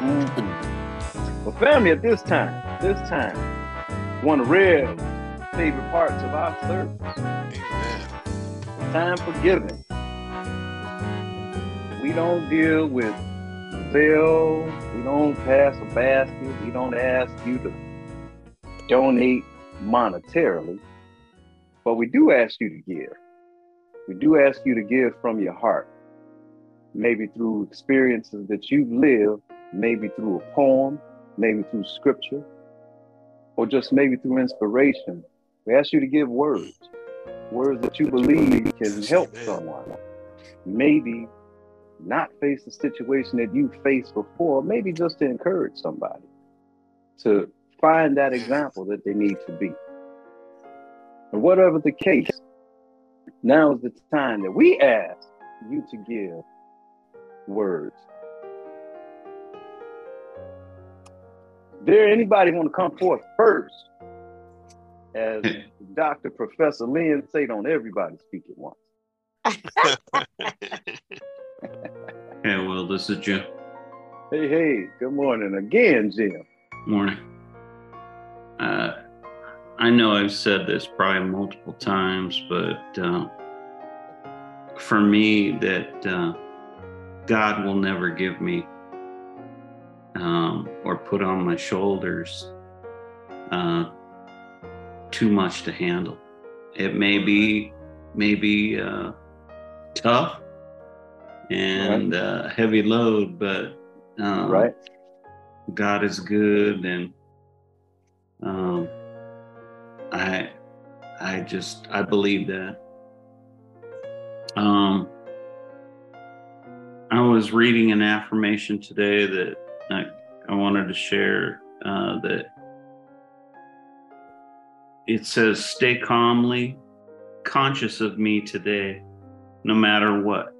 Mm-hmm. Well, family, at this time, this time, one of the rare favorite parts of our service. Amen. Time for giving. We don't deal with Zelle. We don't pass a basket. We don't ask you to donate monetarily, but we do ask you to give. We do ask you to give from your heart, maybe through experiences that you've lived, maybe through a poem, maybe through scripture, or just maybe through inspiration. We ask you to give words, words that you believe can help someone. Maybe not face the situation that you faced before, maybe just to encourage somebody to find that example that they need to be. And whatever the case, now is the time that we ask you to give words. There anybody want to come forth first? As Dr. Professor Len said, on everybody speak at once. hey, well, this is Jim. Hey, hey, good morning again, Jim. Morning. Uh, I know I've said this probably multiple times, but uh, for me, that uh, God will never give me um, or put on my shoulders uh, too much to handle. It may be maybe uh, tough and right. Uh, heavy load, but um, right. God is good and um, I I just I believe that. Um, I was reading an affirmation today that wanted to share uh, that it says, Stay calmly conscious of me today, no matter what.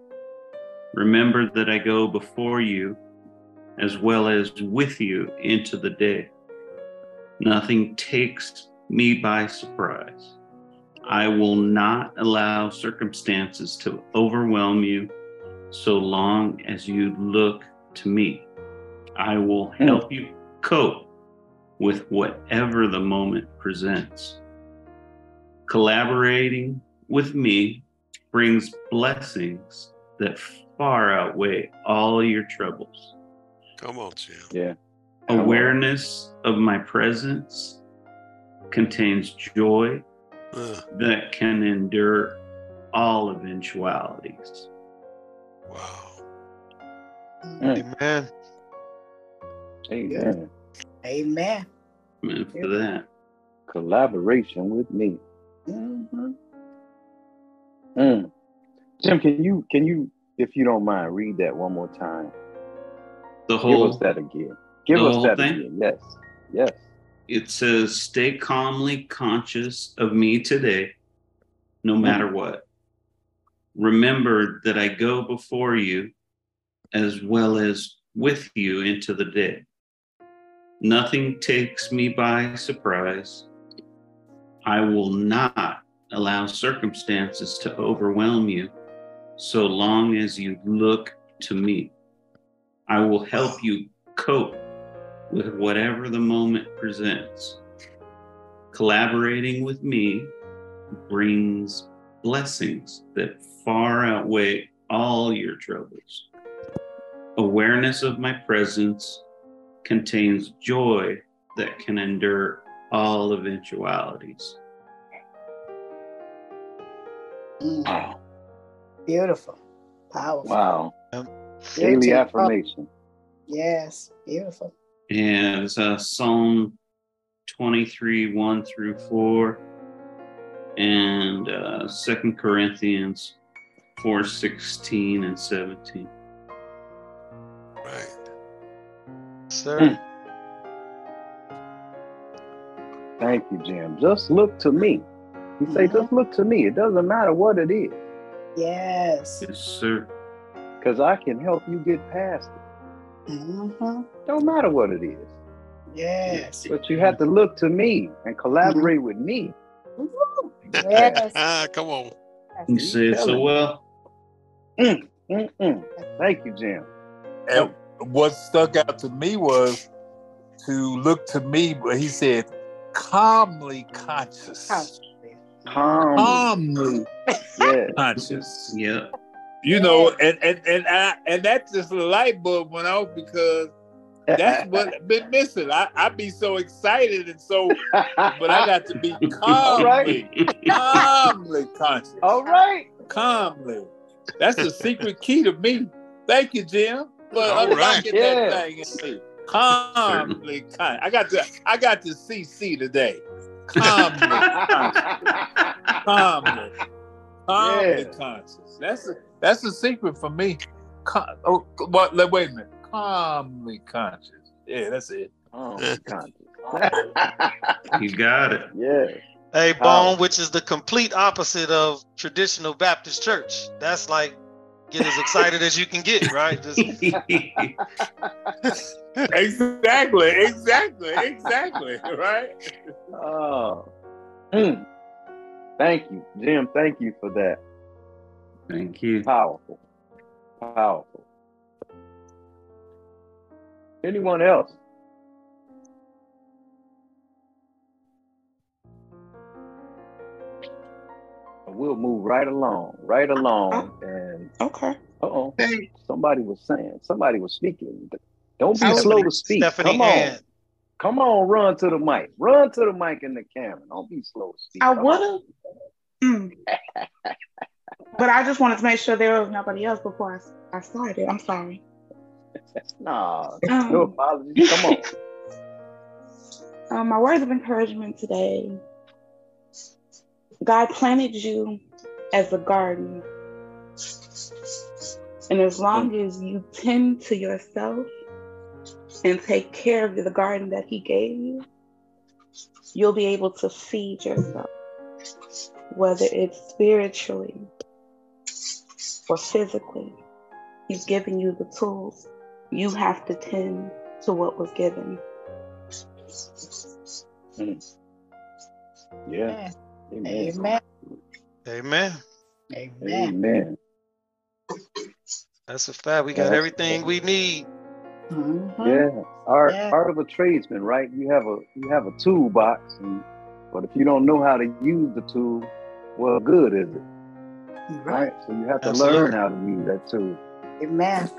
Remember that I go before you as well as with you into the day. Nothing takes me by surprise. I will not allow circumstances to overwhelm you so long as you look to me. I will help you cope with whatever the moment presents. Collaborating with me brings blessings that far outweigh all your troubles. Come on, Jim. Yeah awareness of my presence contains joy uh. that can endure all eventualities. Wow. Amen. Amen. Amen. Amen for that. Collaboration with me. Mm-hmm. Mm. Jim, can you can you, if you don't mind, read that one more time? The whole Give us that again. Give us that thing? again. Yes. Yes. It says, stay calmly conscious of me today, no mm-hmm. matter what. Remember that I go before you as well as with you into the day. Nothing takes me by surprise. I will not allow circumstances to overwhelm you so long as you look to me. I will help you cope with whatever the moment presents. Collaborating with me brings blessings that far outweigh all your troubles. Awareness of my presence contains joy that can endure all eventualities. Wow. Beautiful. Powerful. Wow. Daily affirmation. Yes, beautiful and it's uh, Psalm 23, 1 through 4, and uh, 2 Corinthians 4, 16 and 17. Sir. Mm. Thank you, Jim. Just look to me. You say, mm-hmm. just look to me. It doesn't matter what it is. Yes. Yes, sir. Because I can help you get past it. Mm-hmm. Don't matter what it is. Yes. But you have to look to me and collaborate mm-hmm. with me. Yes. Come on. You said so well. Mm, mm, mm. Thank you, Jim. And, what stuck out to me was to look to me, but he said, calmly conscious. Calm. Calmly Yeah. conscious. Yeah. You know, and and and I, and that just the light bulb went off because that's what I've been missing. I I be so excited and so, but I got to be All right. calmly, calmly conscious. All right. calmly. That's the secret key to me. Thank you, Jim, for All right. unlocking Yeah. that thing in me. Calmly conscious. I got to I got to CC today. Calmly conscious. Calmly. Calmly Yeah. conscious. That's a, that's the secret for me. Cal- oh, what, wait, wait a minute. Calmly conscious. Yeah, that's it. Oh, conscious. You got it. yeah. Hey, Wow. Bone, which is the complete opposite of traditional Baptist church. That's like get as excited as you can get, right? Just, exactly, exactly, exactly. Right? Oh. Mm. Thank you, Jim. Thank you for that. Thank you. Powerful. Powerful. Anyone else? We'll move right along, right along. And Okay. uh-oh, somebody was saying, somebody was speaking. Don't be Stephanie- slow to speak. Stephanie Come on. Ann. Come on, run to the mic. Run to the mic in the camera. Don't be slow to speak. I Come would have. Mm. but I just wanted to make sure there was nobody else before I, I started. I'm sorry. Nah, Um, no apologies. Come on. Um, my words of encouragement today God planted you as a garden. And as long as you tend to yourself and take care of the garden that He gave you, you'll be able to feed yourself, whether it's spiritually or physically. He's giving you the tools. You have to tend to what was given. Yeah. Amen. Amen. Amen. Amen. Amen. That's a fact. We got Yeah. everything we need. Mhm. Yeah. Art Yeah. art of a tradesman, right? You have a you have a toolbox and but if you don't know how to use the tool, what good is it? Right. Right? So you have to Absolutely. learn how to use that tool. Amen.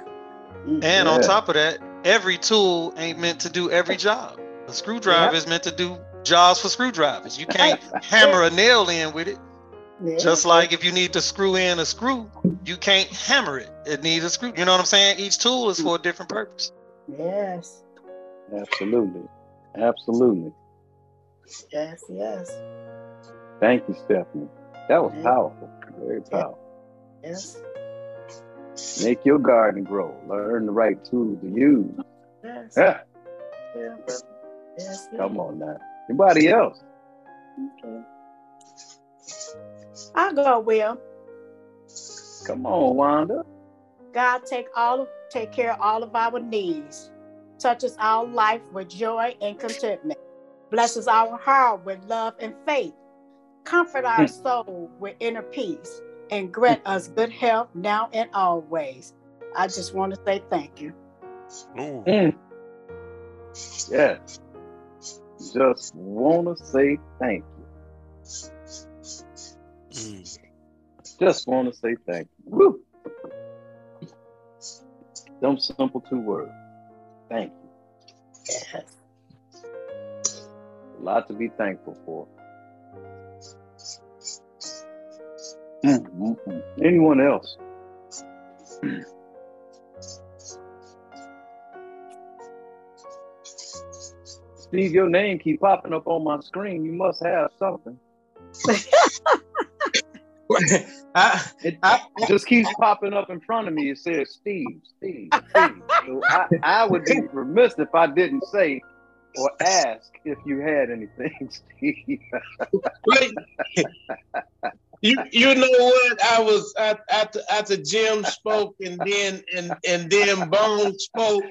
Mm. And on top of that, every tool ain't meant to do every job. A screwdriver is meant to do jobs for screwdrivers. You can't hammer a nail in with it. Yeah. Just like if you need to screw in a screw, you can't hammer it. It needs a screw. You know what I'm saying? Each tool is for a different purpose. Yes. Absolutely. Absolutely. Yes. Yes. Thank you, Stephanie. That was Yeah. powerful. Very powerful. Yes. Make your garden grow. Learn the right tools to use. Yes. Yeah. Yeah. Yes. Come on now. Anybody else? Okay. I'll go, Will. Come on, Wanda. God take all of, take care of all of our needs, touches our life with joy and contentment, blesses our heart with love and faith, comfort our hmm. soul with inner peace, and grant hmm. us good health now and always. I just want to say thank you. Ooh. Mm. Hmm. Yeah. Just want to say thank you. Mm. Just want to say thank you. Woo. Them simple two words. Thank you. Yes. A lot to be thankful for. Mm, mm, mm. Anyone else? Steve, your name keep popping up on my screen. You must have something. I, It I, just keeps popping up in front of me. It says Steve, Steve, Steve. So I, I would be remiss if I didn't say or ask if you had anything, Steve. you you know what? I was at, after after Jim spoke and then and and then Bone spoke.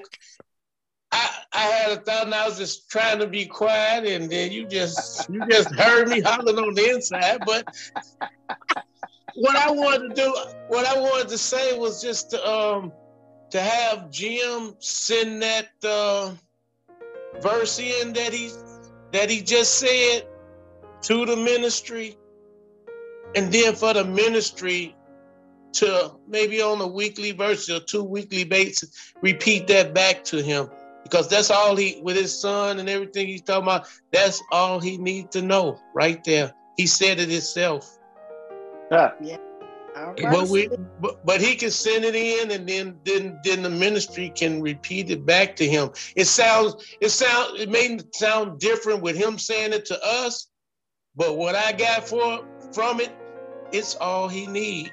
I I had a thought and I was just trying to be quiet and then you just you just heard me hollering on the inside. But what I wanted to do, what I wanted to say was just to um to have Jim send that uh, verse in that he that he just said to the ministry, and then for the ministry to maybe on a weekly verse or two weekly basis repeat that back to him because that's all he with his son and everything he's talking about that's all he needs to know right there. He said it himself. Ah, All but we but, but he can send it in and then then then the ministry can repeat it back to him. It sounds it sound it may sound different with him saying it to us but what i got for from it it's all he needs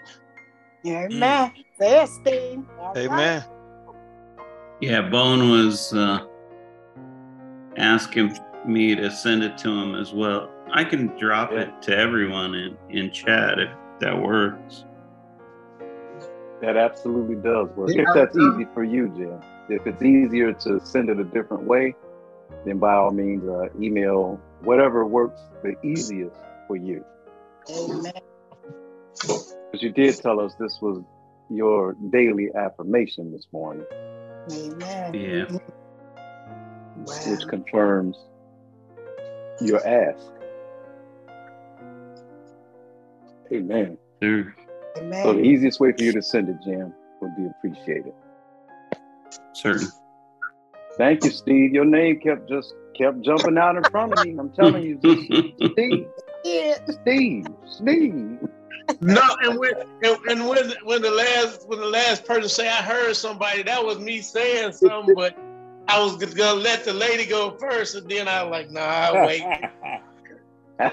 Amen. Say it, Steve. Amen. Yeah, Bone was uh, asking me to send it to him as well. I can drop Yeah. it to everyone in, in chat if that works. that absolutely does work. If that's easy for you, Jim. If it's easier to send it a different way, then by all means, uh, email whatever works the easiest for you. Amen. Because you did tell us this was your daily affirmation this morning, Amen. Yeah. Wow. which confirms your ask. Amen. Sure. So the easiest way for you to send it, Jim, would be appreciated. Certain. Thank you, Steve. Your name kept just kept jumping out in front of me. I'm telling you, just Steve, Steve, Steve. No and when and, and when when the last when the last person say i heard somebody that was me saying something but i was gonna let the lady go first and then i was like nah I'll wait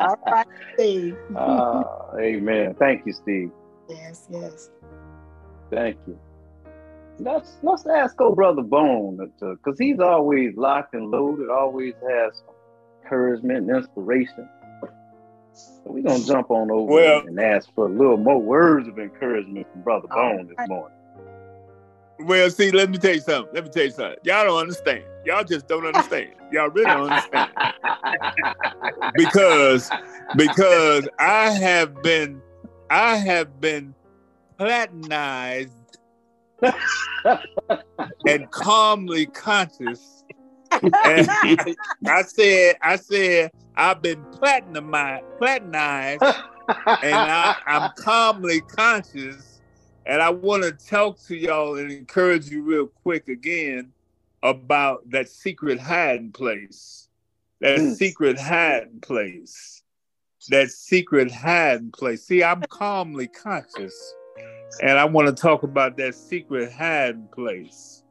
All right, Steve. Ah, amen. Thank you, Steve. Yes, yes. Thank you. Let's let's ask old brother Bone because he's always locked and loaded, always has encouragement and inspiration. So we're gonna jump on over Well- and ask for a little more words of encouragement from Brother Bone this morning. Well, see, let me tell you something. Let me tell you something. Y'all don't understand. Y'all just don't understand. Y'all really don't understand. because because I have been I have been platinized and calmly conscious. And I said I said I've been platinumized, platinized, and I, I'm calmly conscious. And I want to talk to y'all and encourage you real quick again about that secret hiding place. That Mm. secret hiding place. That secret hiding place. See, I'm calmly conscious. And I want to talk about that secret hiding place.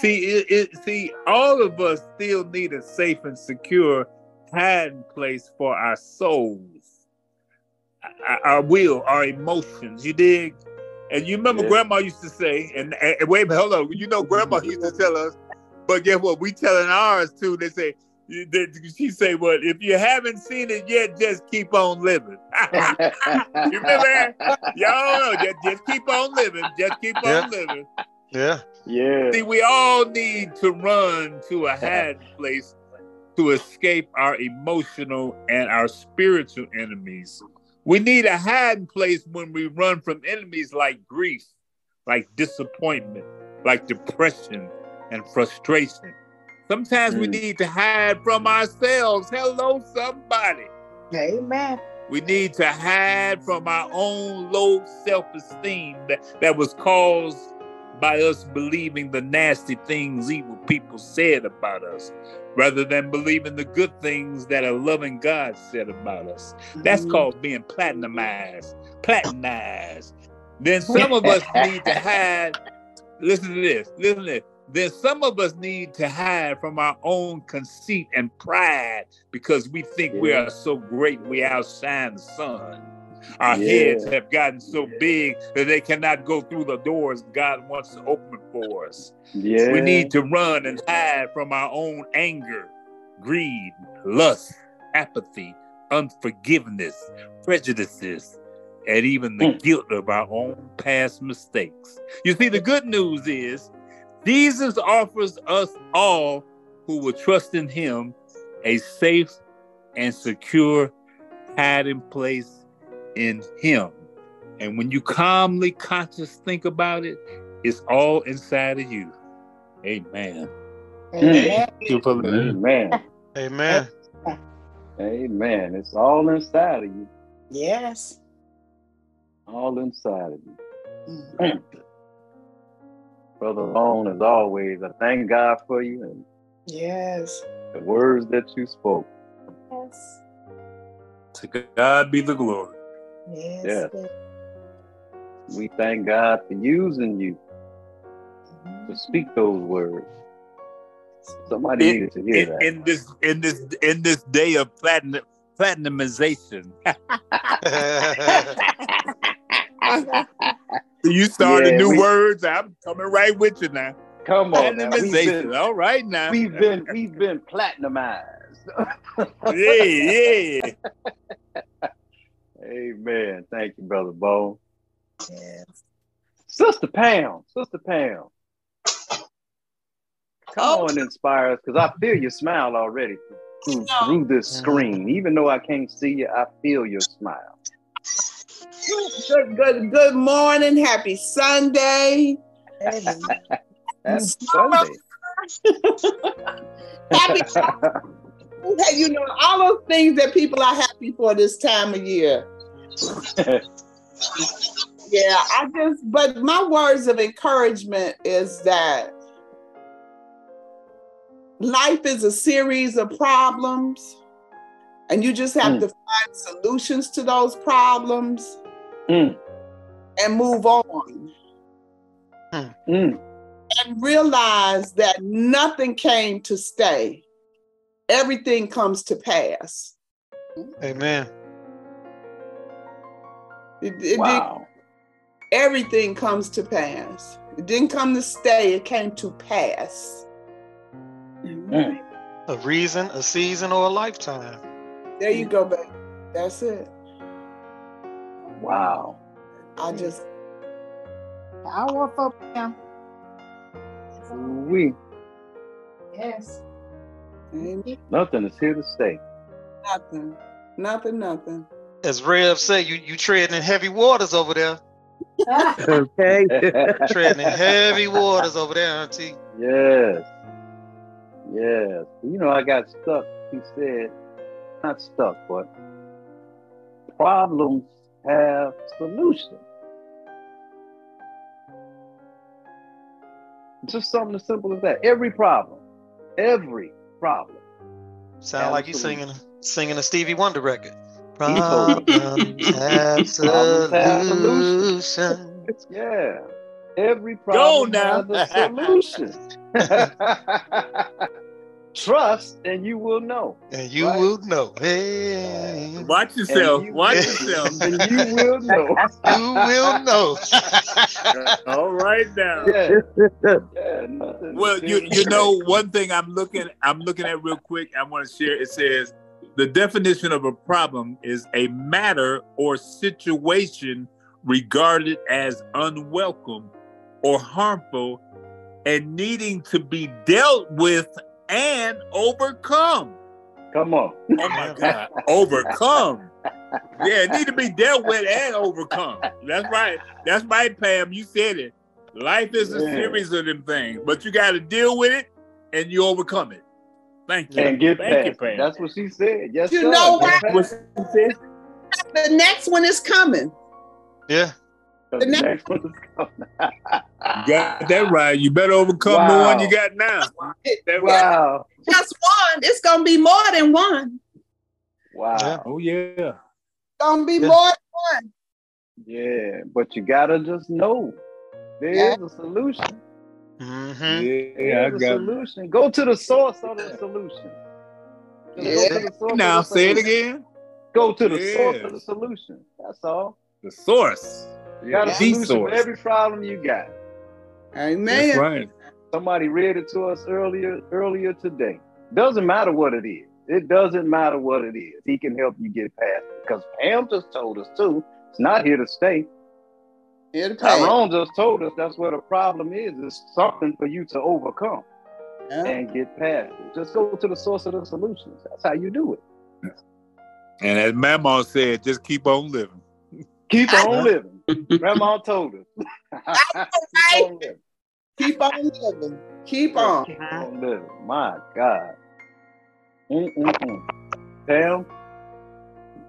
See, it, it see, all of us still need a safe and secure hiding place for our souls, our, our will, our emotions. You dig? And you remember Yeah. grandma used to say, and, and, and wait a minute, hold on. You know, grandma used to tell us, but guess what? We telling ours too. They say, she say, well, if you haven't seen it yet, just keep on living. you remember that? Y'all know, just, just keep on living. Just keep Yeah. on living. Yeah. Yeah. See, we all need to run to a hiding place to escape our emotional and our spiritual enemies. We need a hiding place when we run from enemies like grief, like disappointment, like depression and frustration. Sometimes we Mm. need to hide from ourselves. Hello, somebody. Amen. We need to hide from our own low self esteem that, that was caused by us believing the nasty things evil people said about us rather than believing the good things that a loving God said about us. That's Mhm. called being platinumized, platinized. Then some of us need to hide. Listen to this. Listen to this. Then some of us need to hide from our own conceit and pride because we think we are so great we outshine the sun. Our Yeah. heads have gotten so big that they cannot go through the doors God wants to open for us. yeah. We need to run and hide from our own anger, greed, lust, apathy, unforgiveness, prejudices, and even the Mm. guilt of our own past mistakes. You see, the good news is Jesus offers us all who will trust in him a safe and secure hiding place in him. And when you calmly conscious think about it, it's all inside of you. Amen. Amen. Thank you for listening. Amen. Amen. Amen. It's all inside of you. Yes. All inside of you. Mhm. Brother Long, as always, I thank God for you and Yes. the words that you spoke. Yes. To God be the glory. Yes. Yes. yes. We thank God for using you to mm-hmm. speak those words. Somebody In- needed to hear In, that. in this in this in this day of platinum platinumization, you started Yeah, new we- words. I'm coming right with you now. Come on, now. Platinumization. been, All right now. we've been we've been platinumized. yeah, yeah. Amen. Thank you, brother Bo. yes. Sister Pam, Sister Pam. Come Oh. on and inspire us because I feel your smile already through, through this screen. Even though I can't see you, I feel your smile. Good, good, good morning. Happy Sunday. Amen. That's Sunday. Happy, hey, you know, all those things that people are happy for this time of year. Yeah, I just, but my words of encouragement is that life is a series of problems, and you just have Mm. to find solutions to those problems Mm. and move on. Mm. and realize that nothing came to stay. Everything comes to pass. Amen. It- it didn't- Wow. everything comes to pass. It didn't come to stay, it came to pass. A reason, a season, or a lifetime. There you go, baby. That's it. Wow. I just, I want for him. We Yes. ain't nothing is here to stay. nothing, nothing, nothing. As Rev said, you you treading in heavy waters over there. Okay. Treading in heavy waters over there, Auntie. Yes. Yes. You know, I got stuck. He said, not stuck, but problems have solutions. Just something as simple as that. Every problem, every problem. Sound like you Absolutely. singing singing a Stevie Wonder record. He told Problems have solutions. Yeah. Every problem now. has a solution. Trust and you will know. And you Right. will know. Hey, Watch yourself. You- Watch yourself. And you will know. you will know. All right now. Yeah. yeah Well, you you know one thing I'm looking I'm looking at real quick. I want to share. It says the definition of a problem is a matter or situation regarded as unwelcome or harmful and needing to be dealt with and overcome. Come on. Oh my God, overcome. Yeah, it need to be dealt with and overcome. That's right. That's right, Pam. You said it. Life is a Yeah. series of them things, but you got to deal with it and you overcome it. Thank you. And get Thank past. you. Pam. That's what she said. Yes, You sir. know what? What she said? The next one is coming. Yeah. the The next- next one is coming. Got that right. You better overcome the one you got now. That right. Wow. Just one. It's gonna be more than one. Wow. Yeah. Oh yeah. Gonna be Yeah. more than one. Yeah, but you gotta just know there Yeah. is a solution. Mm-hmm. Yeah, I There's a got solution. Go to the source of the solution. Yeah. The Now the say it again. Go to the source of the solution. That's all. The source. You got a the solution source. for every problem you got. Amen. That's right. Somebody read it to us earlier earlier today. Doesn't matter what it is. It doesn't matter what it is. He can help you get past it. Because Pam just told us too. It's not here to stay. Here to pay. Tyrone just told us that's where the problem is. It's something for you to overcome Yeah. and get past it. Just go to the source of the solutions. That's how you do it. And as Mama said, just keep on living. Keep on living. Grandma told us. Keep on living. Keep on living. Keep on. Keep on living. My God. Mm-mm-mm. Pam,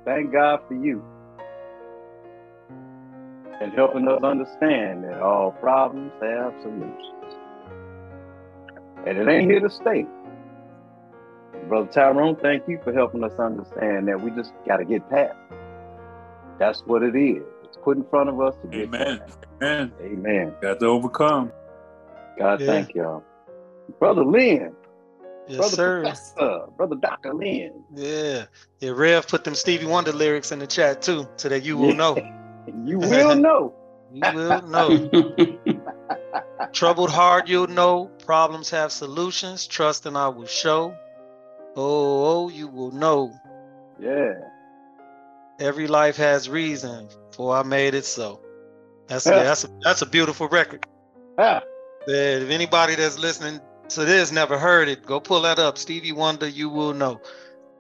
thank God for you. And helping us understand that all problems have solutions. And it ain't here to stay. Brother Tyrone, thank you for helping us understand that we just got to get past. it. That's what it is. It's put in front of us to get Amen. past. Amen. Amen. Got to overcome. God, Yeah. thank y'all. Brother Len, Yes, Brother sir. Professor, Brother Dr. Len. Yeah. Yeah, Rev put them Stevie Wonder lyrics in the chat too, so that you will Yeah. know. You will know. You will know. Troubled heart, you'll know. Problems have solutions. Trust and I will show. Oh, oh, you will know. Yeah. Every life has reason, for I made it so. That's Yeah. yeah, that's a, that's a beautiful record. Ah, Yeah, if anybody that's listening to this never heard it, go pull that up. Stevie Wonder, you will know.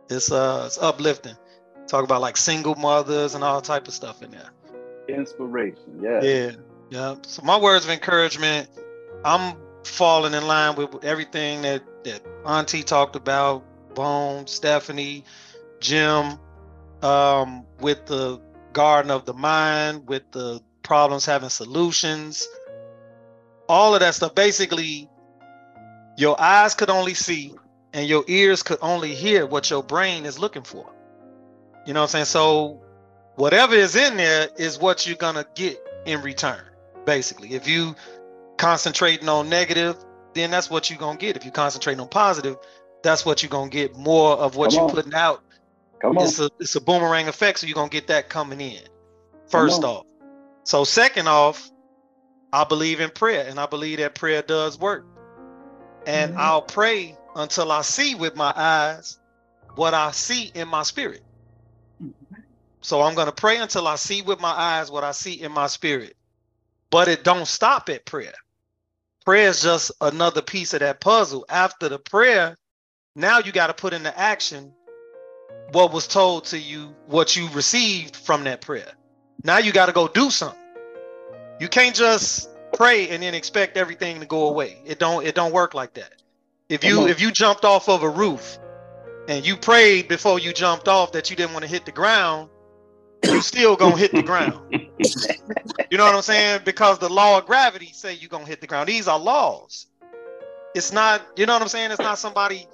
It's uh it's uplifting. Talk about like single mothers and all type of stuff in there. Inspiration. Yeah. Yeah, yeah. So my words of encouragement, I'm falling in line with everything that that Auntie talked about, Bone, Stephanie, Jim, um, with the garden of the mind, with the problems having solutions, all of that stuff. Basically, your eyes could only see and your ears could only hear what your brain is looking for. You know what I'm saying? So whatever is in there is what you're gonna get in return. Basically, if you concentrating on negative, then that's what you're gonna get. If you concentrating on positive, that's what you're gonna get more of what Come you're on. putting out. Come on. It's a it's a boomerang effect, so you're gonna get that coming in. First off. So second off, I believe in prayer, and I believe that prayer does work. And Mm-hmm. I'll pray until I see with my eyes what I see in my spirit. So I'm going to pray until I see with my eyes what I see in my spirit. But it don't stop at prayer. Prayer is just another piece of that puzzle. After the prayer, now you got to put into action what was told to you, what you received from that prayer. Now you got to go do something. You can't just pray and then expect everything to go away. It don't it don't work like that. If you if you jumped off of a roof and you prayed before you jumped off that you didn't want to hit the ground, you still gonna hit the ground. You know what I'm saying? Because the law of gravity say you're gonna hit the ground. These are laws. It's not, you know what I'm saying? It's not somebody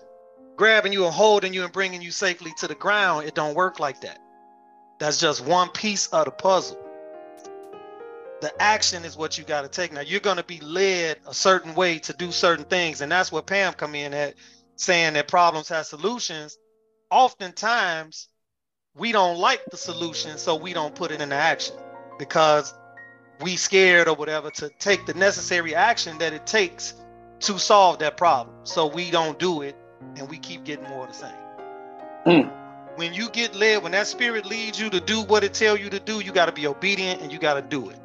grabbing you and holding you and bringing you safely to the ground. It don't work like that. That's just one piece of the puzzle. The action is what you got to take. Now you're going to be led a certain way to do certain things, and that's what Pam come in at, saying that problems have solutions. Oftentimes, we don't like the solution, so we don't put it into action because we scared or whatever to take the necessary action that it takes to solve that problem. So we don't do it, and we keep getting more of the same. Mm. When you get led, when that spirit leads you to do what it tell you to do, you got to be obedient and you got to do it.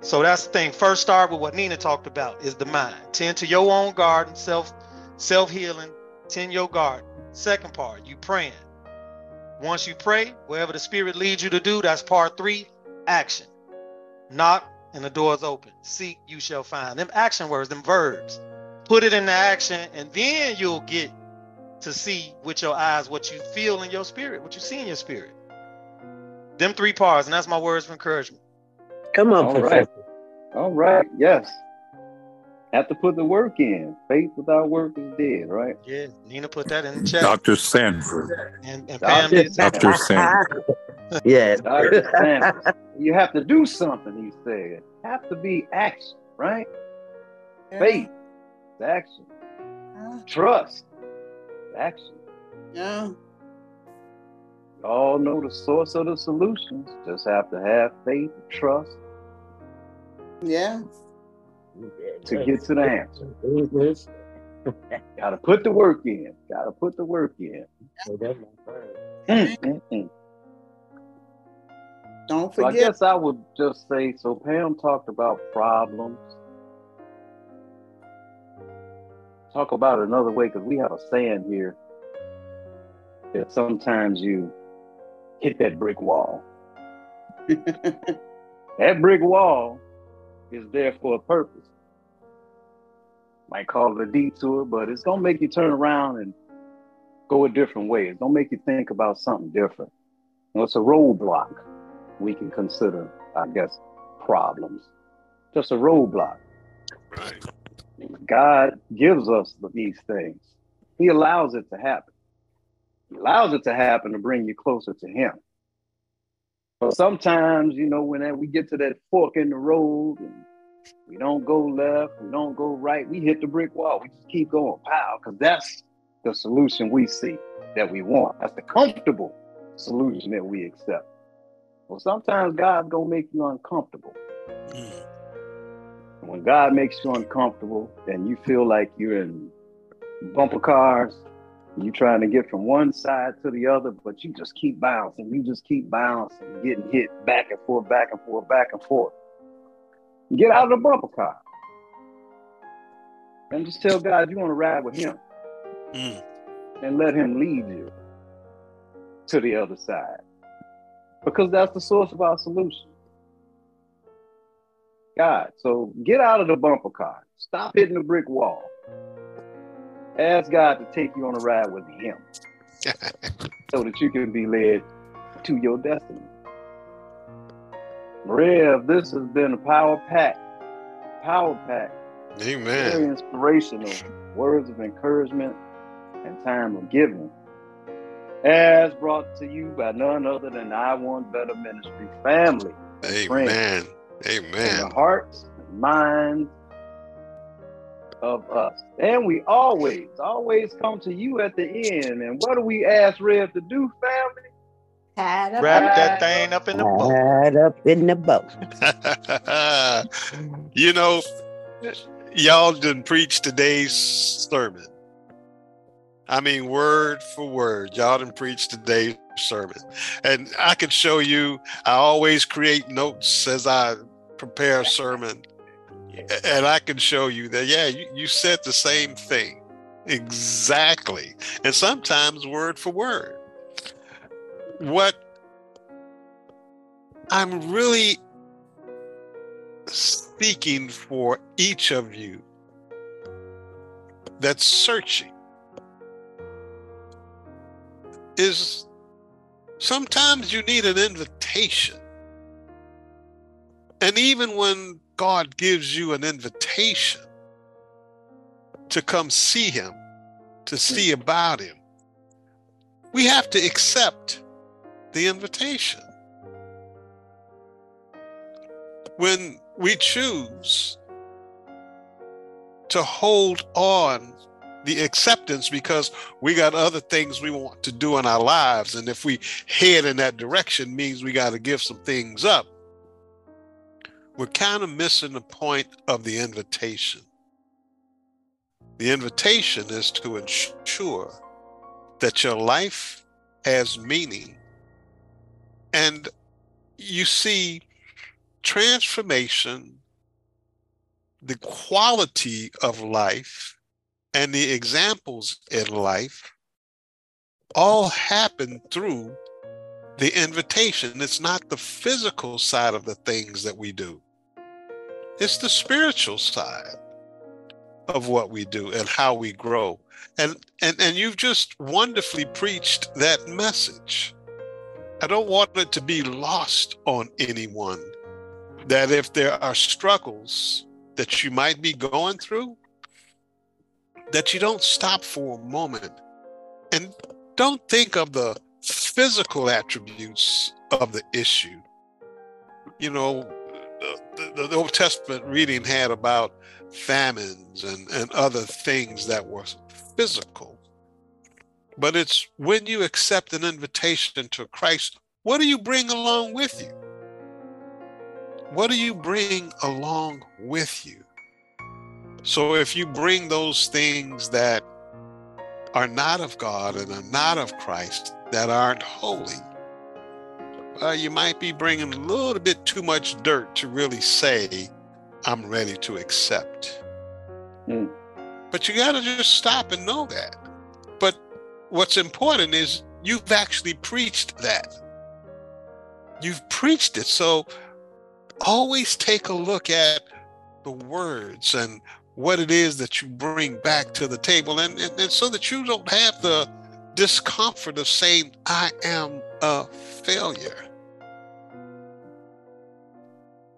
So that's the thing. First, start with what Nina talked about is the mind. Tend to your own garden, self self healing. Tend your garden. Second part, you praying. Once you pray, wherever the spirit leads you to do, that's part three. Action. Knock and the door's open. Seek, you shall find. Them action words, them verbs. Put it into action, and then you'll get to see with your eyes what you feel in your spirit, what you see in your spirit. Them three parts, and that's my words of encouragement. Come on, All Professor. right. All right. Yes. Have to put the work in. Faith without work is dead, right? Yeah, Nina put that in the chat. Dr. Sanford. And, and Dr. Pam did too. Dr. Sanford. yes. Dr. Sanders. You have to do something, he said. Have to be action, right? Faith, it's action. Yeah. Trust, it's action. Yeah. You all know the source of the solutions. Just have to have faith, and trust Yeah. To get to the answer. Got to put the work in. Got to put the work in. Don't So I forget. guess I would just say so. Pam talked about problems. Talk about it another way because we have a saying here that sometimes you hit that brick wall. That brick wall is there for a purpose. Might call it a detour, but it's gonna make you turn around and go a different way. It's gonna make you think about something different. Well, it's a roadblock we can consider, I guess, problems. Just a roadblock. Right. God gives us these things. He allows it to happen. He allows it to happen to bring you closer to Him. But sometimes, you know, when that- we get to that fork in the road and we don't go left, we don't go right, we hit the brick wall. We just keep going, pow, because that's the solution we see that we want. That's the comfortable solution that we accept. Well, sometimes God's gonna make you uncomfortable. Mm. When God makes you uncomfortable and you feel like you're in bumper cars, you're trying to get from one side to the other, but you just keep bouncing, you just keep bouncing, getting hit back and forth, back and forth, back and forth. Get out of the bumper car. And just tell God you want to ride with him Mm. and let him lead you to the other side. Because that's the source of our solution. God. So get out of the bumper car. Stop hitting the brick wall. Ask God to take you on a ride with him so that you can be led to your destiny. Rev, this has been a power pack. Power pack. Amen. Very inspirational words of encouragement and time of giving. As brought to you by none other than I Want Better Ministry family. Amen. In Amen. the hearts minds of us. And we always, always come to you at the end. And what do we ask Rev to do, family? Tied up Wrap that thing up in the boat. Tied up in the boat. you know, y'all didn't preach today's sermon. I mean, word for word, y'all didn't preach today's sermon. And I can show you, I always create notes as I prepare a sermon. And I can show you that, yeah, you, you said the same thing. Exactly. And sometimes word for word. What I'm really seeking for each of you that's searching is sometimes you need an invitation. And even when God gives you an invitation to come see Him, to see about Him, we have to accept the invitation. When we choose to hold on the acceptance because we got other things we want to do in our lives and if we head in that direction means we got to give some things up we're kind of missing the point of the invitation. The invitation is to ensure that your life has meaning. And you see transformation the quality of life and the examples in life all happen through the invitation. It's not the physical side of the things that we do, it's the spiritual side of what we do and how we grow. And, and, and you've just wonderfully preached that message. I don't want it to be lost on anyone that if there are struggles that you might be going through, that you don't stop for a moment and don't think of the physical attributes of the issue. You know, the, the, the Old Testament reading had about famines and, and other things that were physical. But it's when you accept an invitation to Christ, what do you bring along with you? What do you bring along with you? So if you bring those things that are not of God and are not of Christ, that aren't holy, uh, you might be bringing a little bit too much dirt to really say, I'm ready to accept. Mm. But you got to just stop and know that. But what's important is you've actually preached that. You've preached it. So always take a look at the words and what it is that you bring back to the table and, and, and so that you don't have the discomfort of saying i am a failure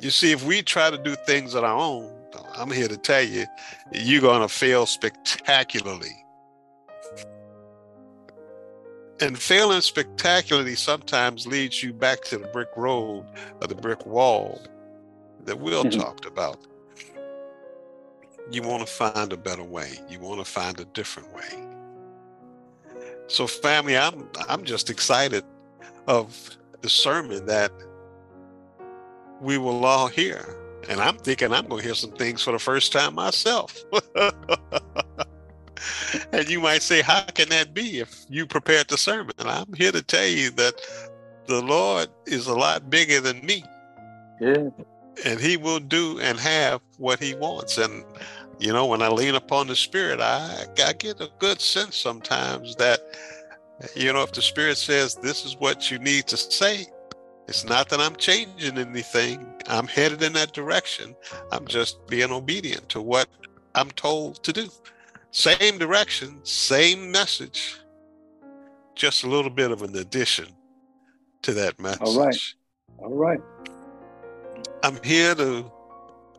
you see if we try to do things on our own i'm here to tell you you're going to fail spectacularly and failing spectacularly sometimes leads you back to the brick road or the brick wall that Will Mhm. talked about. You want to find a better way. You want to find a different way. So, family, I'm I'm just excited of the sermon that we will all hear. And I'm thinking I'm going to hear some things for the first time myself. and you might say, How can that be if you prepared the sermon? And I'm here to tell you that the Lord is a lot bigger than me, Yeah. and He will do and have what He wants. And, you know, when I lean upon the Spirit, I, I get a good sense sometimes that, you know, if the Spirit says this is what you need to say, it's not that I'm changing anything. I'm headed in that direction. I'm just being obedient to what I'm told to do. Same direction, same message, just a little bit of an addition to that message. All right. All right. I'm here to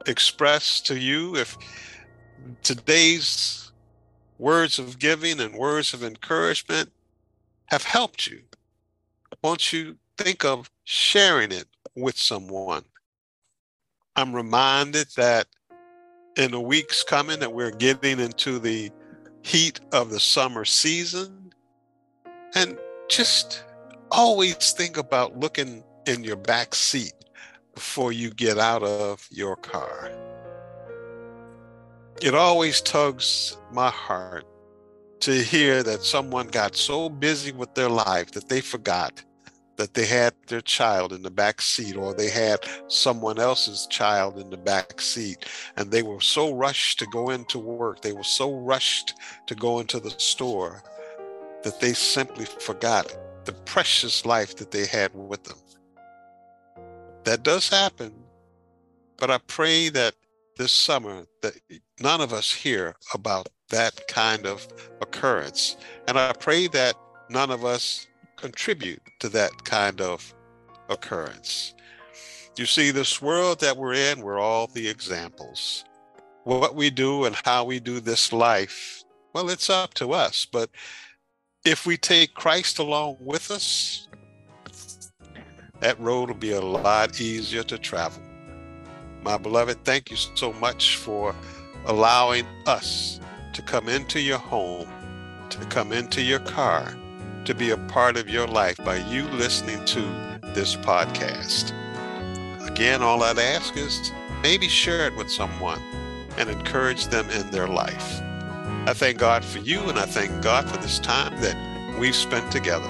express to you if today's words of giving and words of encouragement have helped you. Won't you think of sharing it with someone? I'm reminded that in the weeks coming that we're getting into the heat of the summer season and just always think about looking in your back seat before you get out of your car. It always tugs my heart to hear that someone got so busy with their life that they forgot that they had their child in the back seat or they had someone else's child in the back seat and they were so rushed to go into work they were so rushed to go into the store that they simply forgot the precious life that they had with them. That does happen but i pray that this summer that none of us hear about that kind of occurrence. And i pray that none of us contribute to that kind of occurrence. You see this world that we're in we're all the examples. What we do and how we do this life well it's up to us but if we take christ along with us that road will be a lot easier to travel. My beloved, thank you so much for allowing us to come into your home, to come into your car, to be a part of your life by you listening to this podcast. Again, all I'd ask is maybe share it with someone and encourage them in their life. I thank God for you and I thank God for this time that we've spent together.